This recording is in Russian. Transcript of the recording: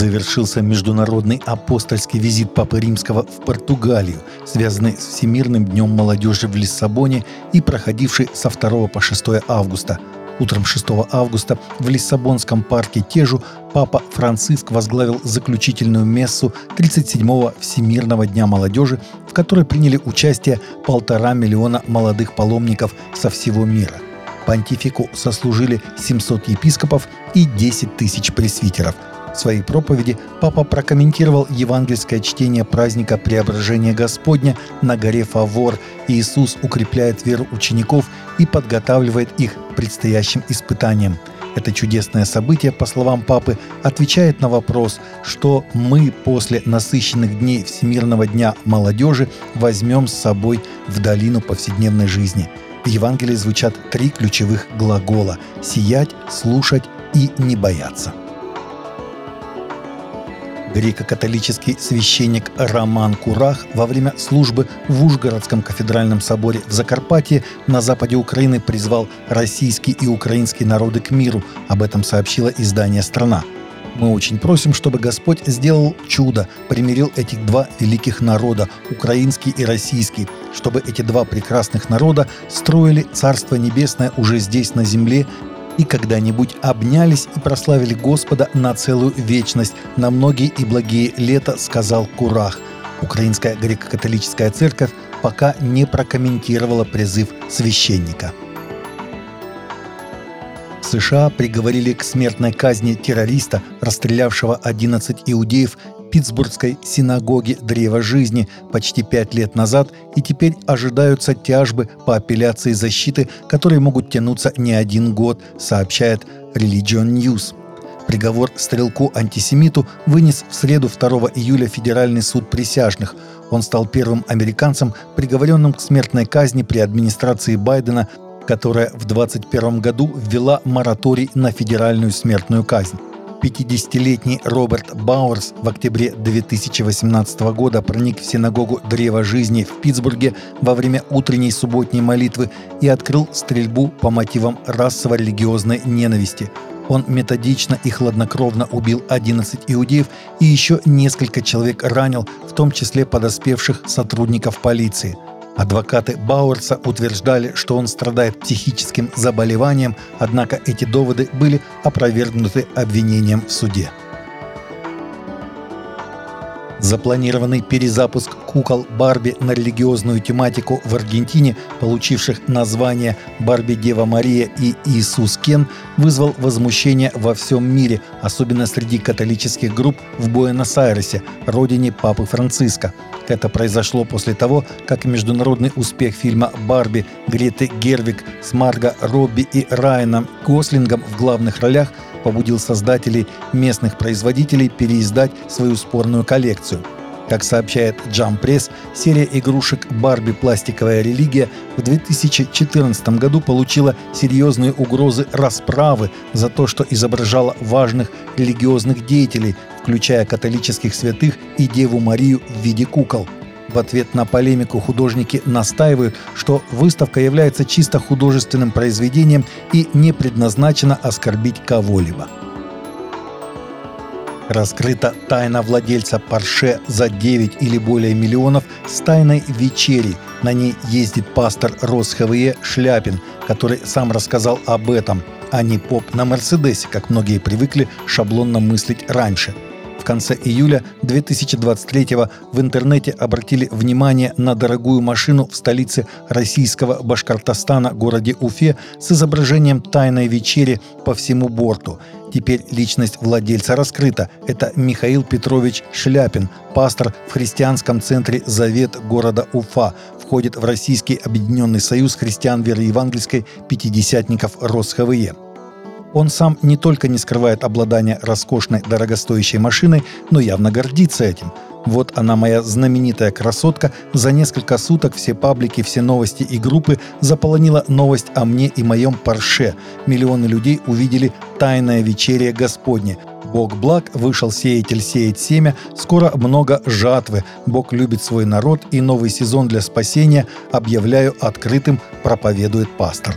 завершился международный апостольский визит Папы Римского в Португалию, связанный с Всемирным днем молодежи в Лиссабоне и проходивший со 2 по 6 августа. Утром 6 августа в Лиссабонском парке Тежу Папа Франциск возглавил заключительную мессу 37-го Всемирного дня молодежи, в которой приняли участие полтора миллиона молодых паломников со всего мира. Понтифику сослужили 700 епископов и 10 тысяч пресвитеров – в своей проповеди папа прокомментировал евангельское чтение праздника Преображения Господня на горе Фавор. Иисус укрепляет веру учеников и подготавливает их к предстоящим испытаниям. Это чудесное событие, по словам папы, отвечает на вопрос, что мы после насыщенных дней Всемирного дня молодежи возьмем с собой в долину повседневной жизни. В Евангелии звучат три ключевых глагола – сиять, слушать и не бояться. Греко-католический священник Роман Курах во время службы в Ужгородском кафедральном соборе в Закарпатье на западе Украины призвал российские и украинские народы к миру. Об этом сообщило издание «Страна». Мы очень просим, чтобы Господь сделал чудо, примирил этих два великих народа, украинский и российский, чтобы эти два прекрасных народа строили Царство Небесное уже здесь, на земле, и когда-нибудь обнялись и прославили Господа на целую вечность, на многие и благие лета, сказал Курах. Украинская греко-католическая церковь пока не прокомментировала призыв священника. США приговорили к смертной казни террориста, расстрелявшего 11 иудеев Питтсбургской синагоге Древа Жизни почти пять лет назад, и теперь ожидаются тяжбы по апелляции защиты, которые могут тянуться не один год, сообщает Religion News. Приговор стрелку-антисемиту вынес в среду 2 июля Федеральный суд присяжных. Он стал первым американцем, приговоренным к смертной казни при администрации Байдена, которая в 2021 году ввела мораторий на федеральную смертную казнь. 50-летний Роберт Бауэрс в октябре 2018 года проник в синагогу Древа Жизни в Питтсбурге во время утренней субботней молитвы и открыл стрельбу по мотивам расово-религиозной ненависти. Он методично и хладнокровно убил 11 иудеев и еще несколько человек ранил, в том числе подоспевших сотрудников полиции – Адвокаты Бауэрса утверждали, что он страдает психическим заболеванием, однако эти доводы были опровергнуты обвинением в суде. Запланированный перезапуск кукол Барби на религиозную тематику в Аргентине, получивших название «Барби Дева Мария» и «Иисус Кен», вызвал возмущение во всем мире, особенно среди католических групп в Буэнос-Айресе, родине Папы Франциска. Это произошло после того, как международный успех фильма «Барби» Греты Гервик с Марго Робби и Райаном Гослингом в главных ролях – побудил создателей местных производителей переиздать свою спорную коллекцию. Как сообщает Jump Press, серия игрушек «Барби. Пластиковая религия» в 2014 году получила серьезные угрозы расправы за то, что изображала важных религиозных деятелей, включая католических святых и Деву Марию в виде кукол – в ответ на полемику художники настаивают, что выставка является чисто художественным произведением и не предназначена оскорбить кого-либо. Раскрыта тайна владельца Порше за 9 или более миллионов с тайной вечерей. На ней ездит пастор РосХВЕ Шляпин, который сам рассказал об этом, а не поп на Мерседесе, как многие привыкли шаблонно мыслить раньше – в конце июля 2023 в интернете обратили внимание на дорогую машину в столице российского Башкортостана, городе Уфе, с изображением тайной вечери по всему борту. Теперь личность владельца раскрыта. Это Михаил Петрович Шляпин, пастор в христианском центре «Завет» города Уфа, входит в Российский Объединенный Союз христиан веры евангельской пятидесятников РосХВЕ. Он сам не только не скрывает обладание роскошной, дорогостоящей машиной, но явно гордится этим. Вот она, моя знаменитая красотка. За несколько суток все паблики, все новости и группы заполонила новость о мне и моем Порше. Миллионы людей увидели «Тайная вечеря Господня». Бог благ, вышел сеятель сеять семя, скоро много жатвы. Бог любит свой народ и новый сезон для спасения, объявляю открытым, проповедует пастор.